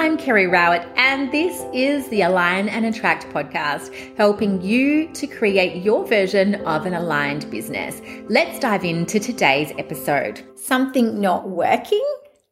I'm Kerry Rowett, and this is the Align and Attract podcast, helping you to create your version of an aligned business. Let's dive into today's episode. Something not working?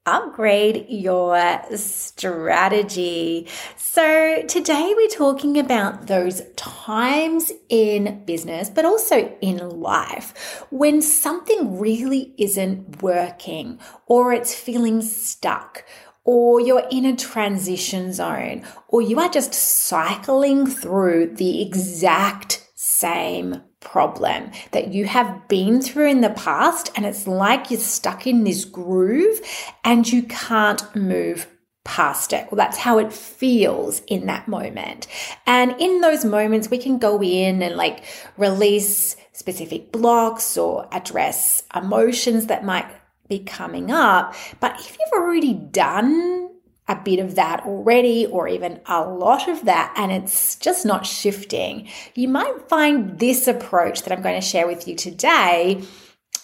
Upgrade your strategy. So, today we're talking about those times in business, but also in life when something really isn't working or it's feeling stuck or you're in a transition zone, or you are just cycling through the exact same problem that you have been through in the past, and it's like you're stuck in this groove and you can't move past it. Well, that's how it feels in that moment. And in those moments, we can go in and like release specific blocks or address emotions that might be coming up. But if you've already done a bit of that already, or even a lot of that, and it's just not shifting, you might find this approach that I'm going to share with you today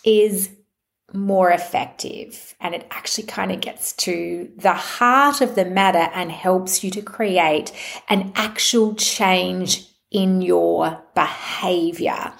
is more effective. And it actually kind of gets to the heart of the matter and helps you to create an actual change in your behavior.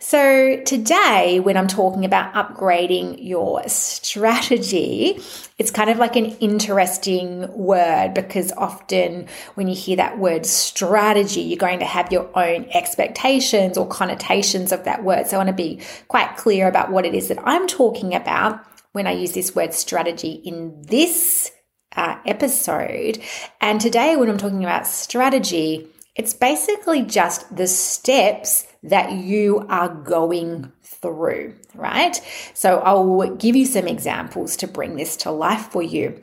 So, today, when I'm talking about upgrading your strategy, it's kind of like an interesting word because often when you hear that word strategy, you're going to have your own expectations or connotations of that word. So, I want to be quite clear about what it is that I'm talking about when I use this word strategy in this uh, episode. And today, when I'm talking about strategy, it's basically just the steps that you are going through, right? So I'll give you some examples to bring this to life for you.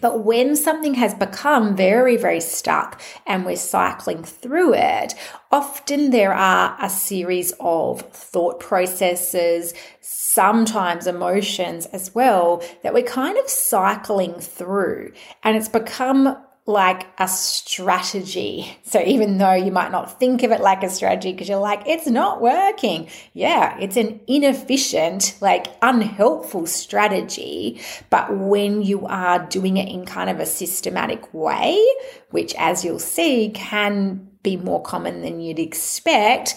But when something has become very, very stuck and we're cycling through it, often there are a series of thought processes, sometimes emotions as well, that we're kind of cycling through. And it's become like a strategy. So even though you might not think of it like a strategy because you're like, it's not working. Yeah, it's an inefficient, like unhelpful strategy. But when you are doing it in kind of a systematic way, which as you'll see can be more common than you'd expect,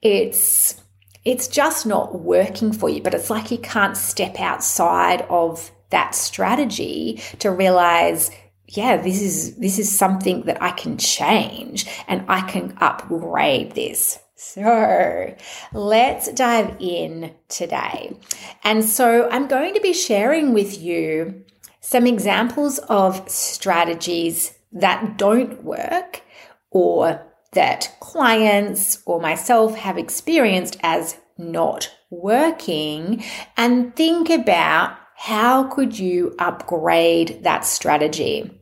it's it's just not working for you, but it's like you can't step outside of that strategy to realize yeah, this is this is something that I can change and I can upgrade this. So let's dive in today. And so I'm going to be sharing with you some examples of strategies that don't work or that clients or myself have experienced as not working and think about how could you upgrade that strategy?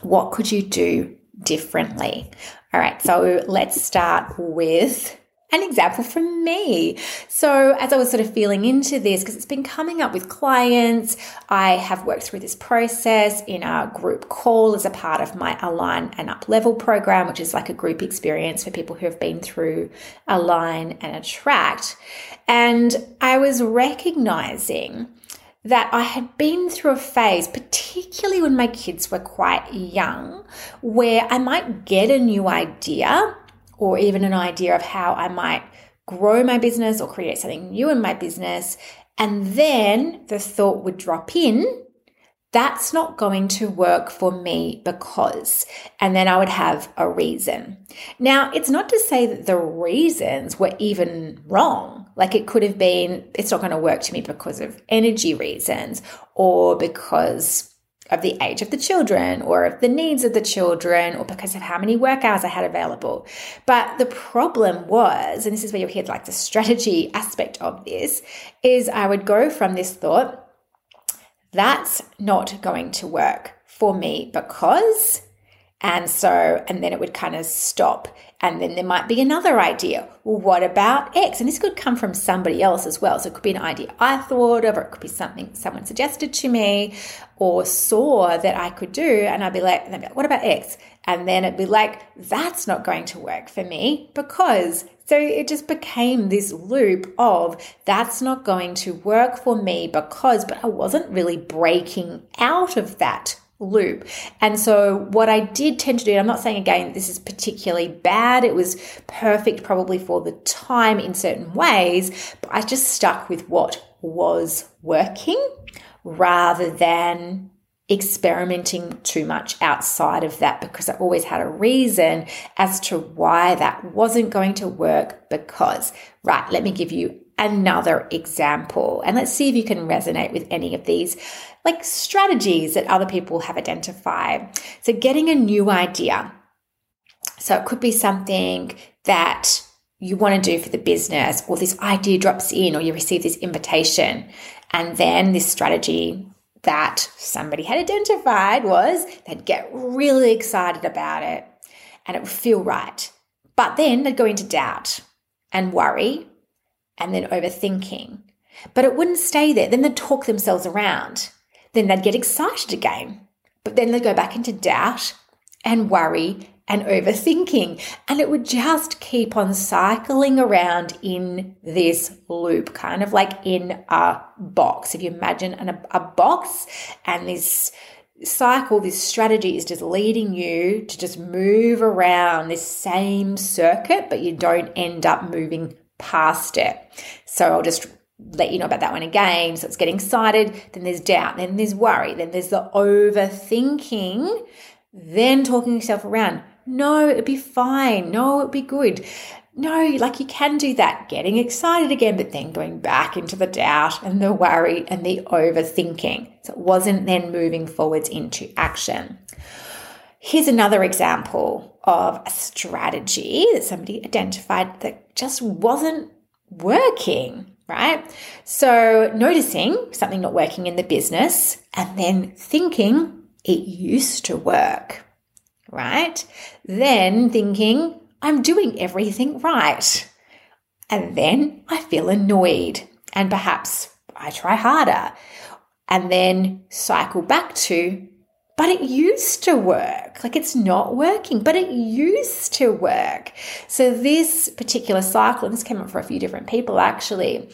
What could you do differently? All right, so let's start with an example from me. So, as I was sort of feeling into this, because it's been coming up with clients, I have worked through this process in a group call as a part of my Align and Up Level program, which is like a group experience for people who have been through Align and Attract. And I was recognizing that I had been through a phase, particularly when my kids were quite young, where I might get a new idea or even an idea of how I might grow my business or create something new in my business. And then the thought would drop in that's not going to work for me because, and then I would have a reason. Now, it's not to say that the reasons were even wrong. Like it could have been, it's not going to work to me because of energy reasons or because of the age of the children or of the needs of the children or because of how many work hours I had available. But the problem was, and this is where you hear like the strategy aspect of this, is I would go from this thought, that's not going to work for me because. And so, and then it would kind of stop. And then there might be another idea. Well, what about X? And this could come from somebody else as well. So it could be an idea I thought of, or it could be something someone suggested to me or saw that I could do. And I'd be like, be like what about X? And then it'd be like, that's not going to work for me because so it just became this loop of that's not going to work for me because, but I wasn't really breaking out of that loop. And so, what I did tend to do, and I'm not saying again this is particularly bad, it was perfect probably for the time in certain ways, but I just stuck with what was working rather than experimenting too much outside of that because I always had a reason as to why that wasn't going to work. Because, right, let me give you another example and let's see if you can resonate with any of these like strategies that other people have identified. So, getting a new idea. So, it could be something that you want to do for the business, or this idea drops in, or you receive this invitation. And then this strategy that somebody had identified was they'd get really excited about it and it would feel right. But then they'd go into doubt and worry and then overthinking. But it wouldn't stay there. Then they'd talk themselves around. Then they'd get excited again. But then they'd go back into doubt and worry and overthinking. And it would just keep on cycling around in this loop, kind of like in a box. If you imagine an, a box and this cycle, this strategy is just leading you to just move around this same circuit, but you don't end up moving past it. So I'll just let you know about that one again. So it's getting excited, then there's doubt, then there's worry, then there's the overthinking, then talking yourself around. No, it'd be fine. No, it'd be good. No, like you can do that, getting excited again, but then going back into the doubt and the worry and the overthinking. So it wasn't then moving forwards into action. Here's another example of a strategy that somebody identified that just wasn't working, right? So noticing something not working in the business and then thinking it used to work right? Then thinking, I'm doing everything right. And then I feel annoyed and perhaps I try harder and then cycle back to, but it used to work. Like it's not working, but it used to work. So this particular cycle, and this came up for a few different people actually,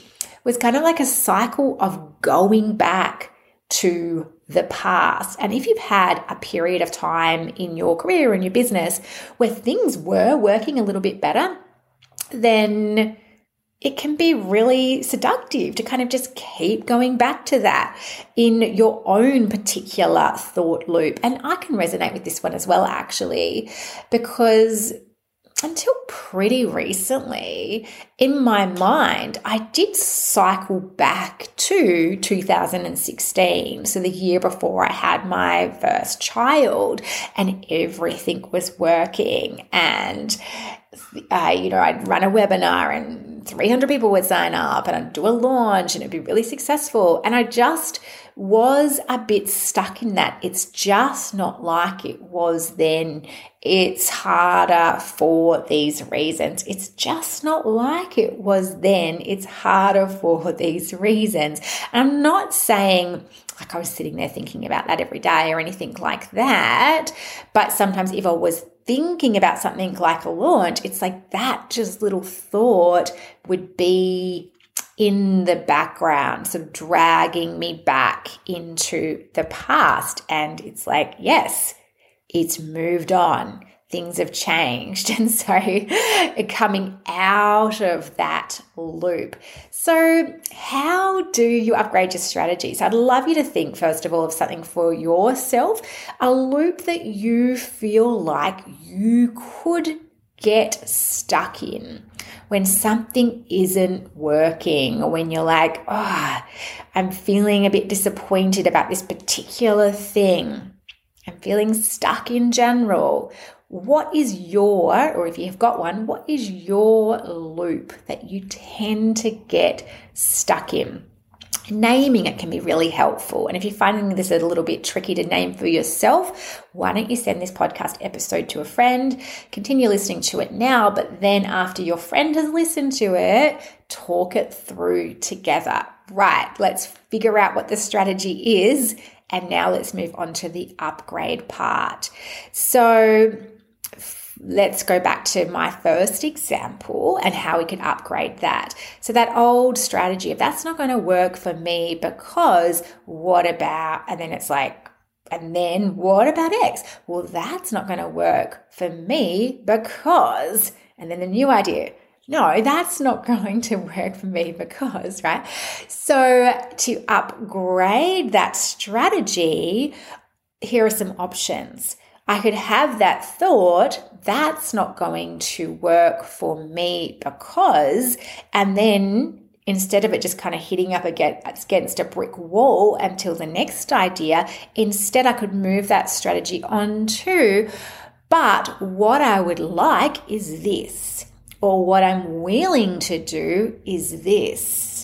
was kind of like a cycle of going back to the past. And if you've had a period of time in your career and your business where things were working a little bit better, then it can be really seductive to kind of just keep going back to that in your own particular thought loop. And I can resonate with this one as well, actually, because until pretty recently, in my mind, I did cycle back to 2016. So the year before I had my first child, and everything was working. And, uh, you know, I'd run a webinar and 300 people would sign up, and I'd do a launch, and it'd be really successful. And I just was a bit stuck in that. It's just not like it was then. It's harder for these reasons. It's just not like it was then. It's harder for these reasons. And I'm not saying like I was sitting there thinking about that every day or anything like that. But sometimes if I was thinking about something like a launch, it's like that just little thought would be in the background, sort of dragging me back into the past. And it's like, yes, it's moved on. Things have changed. And so coming out of that loop. So, how do you upgrade your strategies? I'd love you to think, first of all, of something for yourself, a loop that you feel like you could get stuck in when something isn't working or when you're like, oh, I'm feeling a bit disappointed about this particular thing. I'm feeling stuck in general. What is your, or if you've got one, what is your loop that you tend to get stuck in? Naming it can be really helpful. And if you're finding this a little bit tricky to name for yourself, why don't you send this podcast episode to a friend? Continue listening to it now, but then after your friend has listened to it, talk it through together. Right, let's figure out what the strategy is. And now let's move on to the upgrade part. So, let's go back to my first example and how we can upgrade that. So, that old strategy, if that's not going to work for me, because what about, and then it's like, And then what about X? Well, that's not going to work for me because, and then the new idea, no, that's not going to work for me because, right? So to upgrade that strategy, here are some options. I could have that thought, that's not going to work for me because, and then instead of it just kind of hitting up against a brick wall until the next idea, instead I could move that strategy on to, but what I would like is this, or what I'm willing to do is this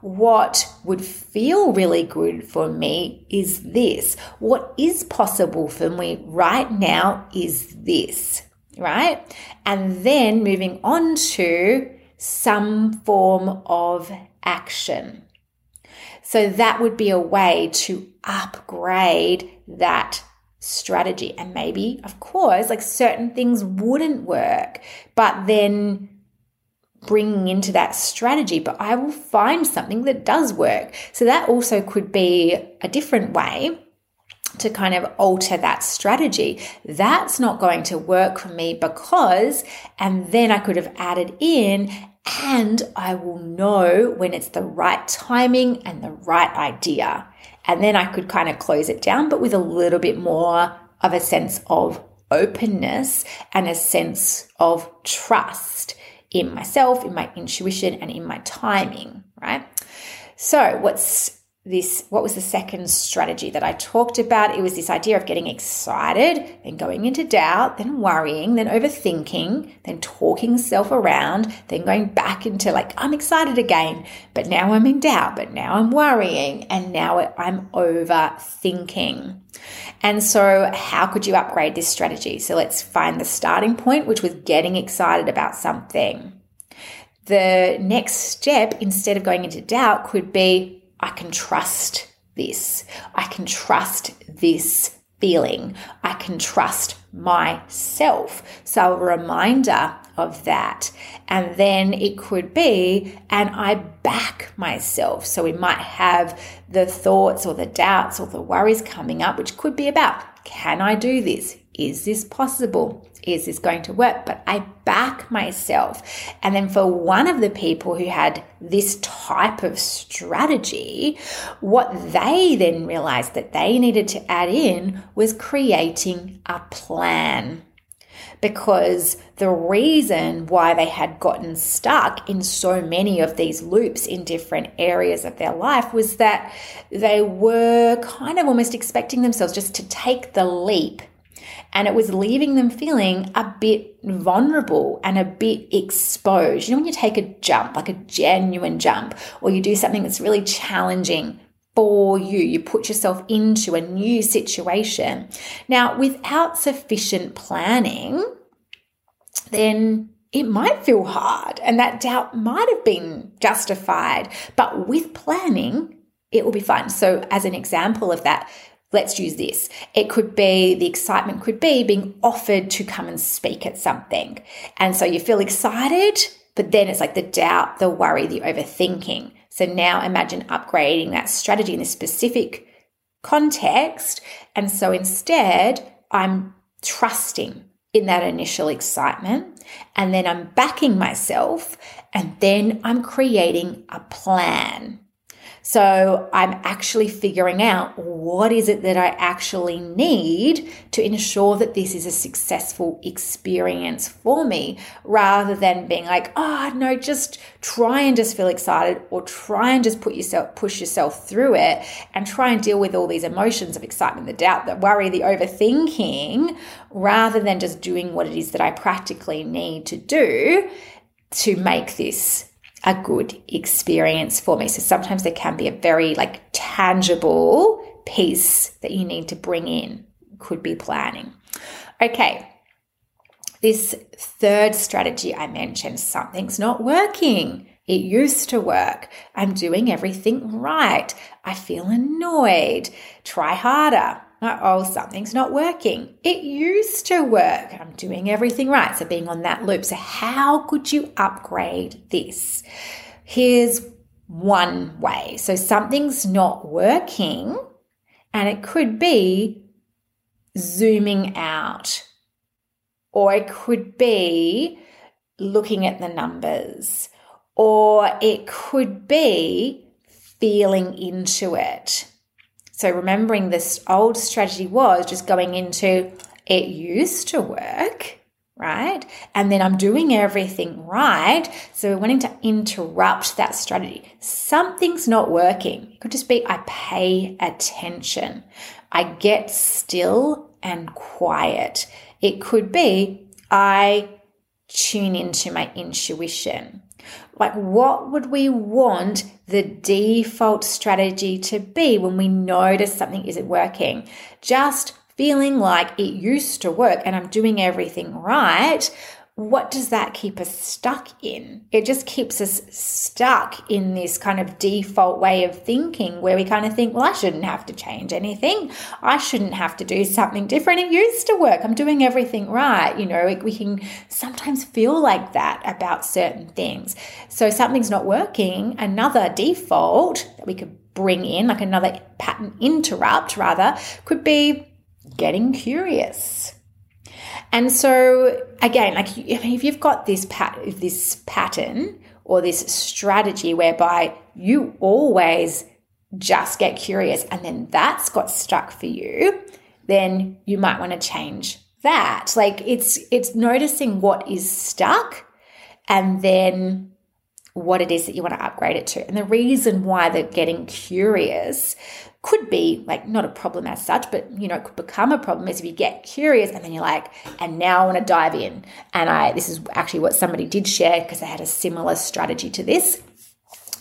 what would feel really good for me is this. What is possible for me right now is this, right? And then moving on to some form of action. So that would be a way to upgrade that strategy. And maybe, of course, like certain things wouldn't work, but then bringing into that strategy, but I will find something that does work. So that also could be a different way to kind of alter that strategy. That's not going to work for me because, and then I could have added in, and I will know when it's the right timing and the right idea. And then I could kind of close it down, but with a little bit more of a sense of openness and a sense of trust in myself, in my intuition, and in my timing, right? So, what's this what was the second strategy that I talked about? It was this idea of getting excited, then going into doubt, then worrying, then overthinking, then talking self around, then going back into like, I'm excited again, but now I'm in doubt, but now I'm worrying, and now I'm overthinking. And so, how could you upgrade this strategy? So, let's find the starting point, which was getting excited about something. The next step, instead of going into doubt, could be I can trust this. I can trust this feeling. I can trust myself. So, a reminder of that. And then it could be, and I back myself. So, we might have the thoughts or the doubts or the worries coming up, which could be about can I do this? Is this possible? is this going to work? But I back myself. And then for one of the people who had this type of strategy, what they then realized that they needed to add in was creating a plan. Because the reason why they had gotten stuck in so many of these loops in different areas of their life was that they were kind of almost expecting themselves just to take the leap and it was leaving them feeling a bit vulnerable and a bit exposed. You know, when you take a jump, like a genuine jump, or you do something that's really challenging for you, you put yourself into a new situation. Now, without sufficient planning, then it might feel hard and that doubt might have been justified, but with planning, it will be fine. So, as an example of that, Let's use this. It could be the excitement could be being offered to come and speak at something. And so you feel excited, but then it's like the doubt, the worry, the overthinking. So now imagine upgrading that strategy in this specific context. And so instead, I'm trusting in that initial excitement and then I'm backing myself and then I'm creating a plan. So I'm actually figuring out what is it that I actually need to ensure that this is a successful experience for me rather than being like, oh no, just try and just feel excited or try and just put yourself push yourself through it and try and deal with all these emotions of excitement, the doubt, the worry, the overthinking, rather than just doing what it is that I practically need to do to make this a good experience for me. So sometimes there can be a very like tangible piece that you need to bring in. Could be planning. Okay. This third strategy I mentioned, something's not working. It used to work. I'm doing everything right. I feel annoyed. Try harder oh, something's not working. It used to work. I'm doing everything right. So being on that loop. So how could you upgrade this? Here's one way. So something's not working and it could be zooming out, or it could be looking at the numbers, or it could be feeling into it. So, remembering this old strategy was just going into it used to work, right? And then I'm doing everything right. So, we're wanting to interrupt that strategy. Something's not working. It could just be I pay attention, I get still and quiet. It could be I tune into my intuition. Like, what would we want the default strategy to be when we notice something isn't working? Just feeling like it used to work and I'm doing everything right, what does that keep us stuck in? It just keeps us stuck in this kind of default way of thinking where we kind of think, well, I shouldn't have to change anything. I shouldn't have to do something different. It used to work. I'm doing everything right. You know, we can sometimes feel like that about certain things. So something's not working. Another default that we could bring in, like another pattern interrupt rather, could be getting curious and so again, like if you've got this pat this pattern or this strategy whereby you always just get curious and then that's got stuck for you, then you might want to change that. Like it's it's noticing what is stuck and then what it is that you want to upgrade it to. And the reason why they're getting curious could be like not a problem as such, but you know, it could become a problem is if you get curious and then you're like, and now I want to dive in. And I, this is actually what somebody did share because they had a similar strategy to this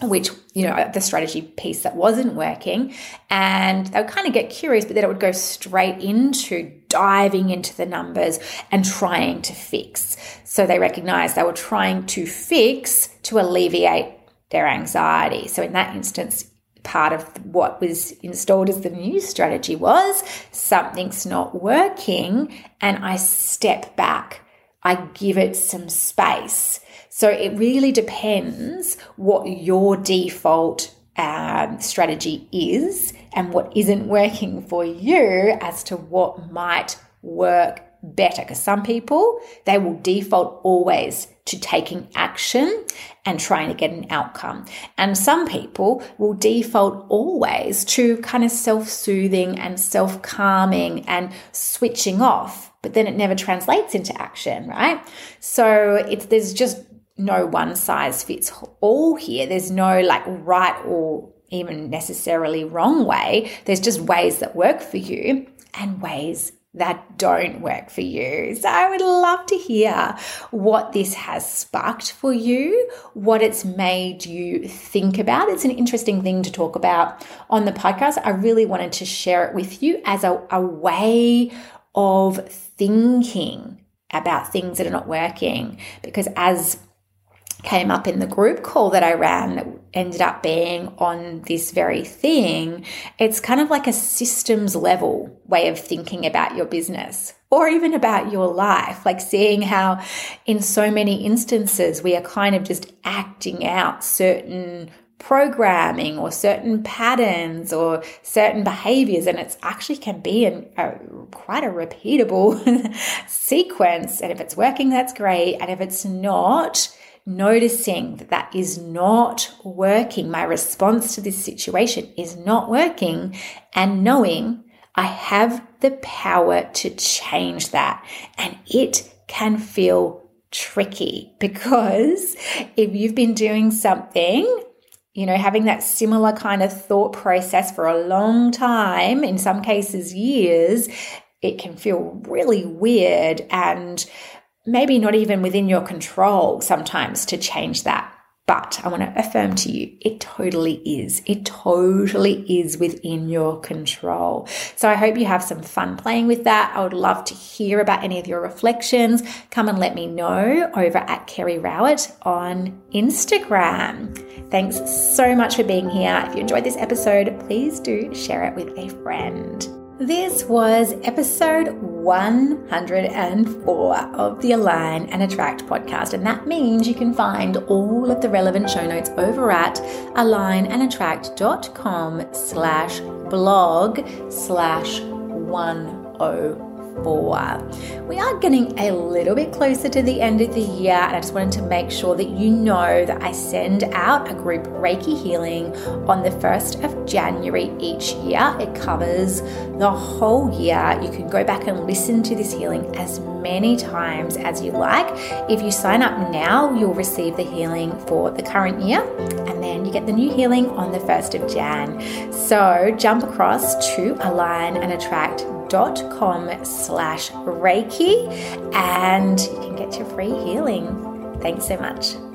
which you know the strategy piece that wasn't working. And they would kind of get curious but then it would go straight into diving into the numbers and trying to fix. So they recognized they were trying to fix to alleviate their anxiety. So in that instance part of what was installed as the new strategy was something's not working and I step back. I give it some space. So it really depends what your default um, strategy is and what isn't working for you as to what might work better. Because some people, they will default always to taking action and trying to get an outcome. And some people will default always to kind of self soothing and self calming and switching off, but then it never translates into action, right? So it's, there's just no one size fits all here. There's no like right or even necessarily wrong way. There's just ways that work for you and ways that don't work for you. So I would love to hear what this has sparked for you, what it's made you think about. It's an interesting thing to talk about on the podcast. I really wanted to share it with you as a, a way of thinking about things that are not working because as came up in the group call that I ran that ended up being on this very thing, it's kind of like a systems level way of thinking about your business or even about your life. Like seeing how, in so many instances, we are kind of just acting out certain programming or certain patterns or certain behaviors and it's actually can be an, a, quite a repeatable sequence and if it's working that's great and if it's not noticing that that is not working, my response to this situation is not working, and knowing I have the power to change that. And it can feel tricky because if you've been doing something, you know, having that similar kind of thought process for a long time, in some cases years, it can feel really weird and maybe not even within your control sometimes to change that. But I want to affirm to you, it totally is. It totally is within your control. So I hope you have some fun playing with that. I would love to hear about any of your reflections. Come and let me know over at Kerry Rowett on Instagram. Thanks so much for being here. If you enjoyed this episode, please do share it with a friend. This was episode 104 of the Align and Attract podcast, and that means you can find all of the relevant show notes over at alignandattract.com slash blog slash 104. Four. We are getting a little bit closer to the end of the year, and I just wanted to make sure that you know that I send out a group Reiki healing on the 1st of January each year. It covers the whole year. You can go back and listen to this healing as many times as you like. If you sign up now, you'll receive the healing for the current year, and then you get the new healing on the 1st of Jan. So jump across to alignandattract.com slash Reiki and you can get your free healing. Thanks so much.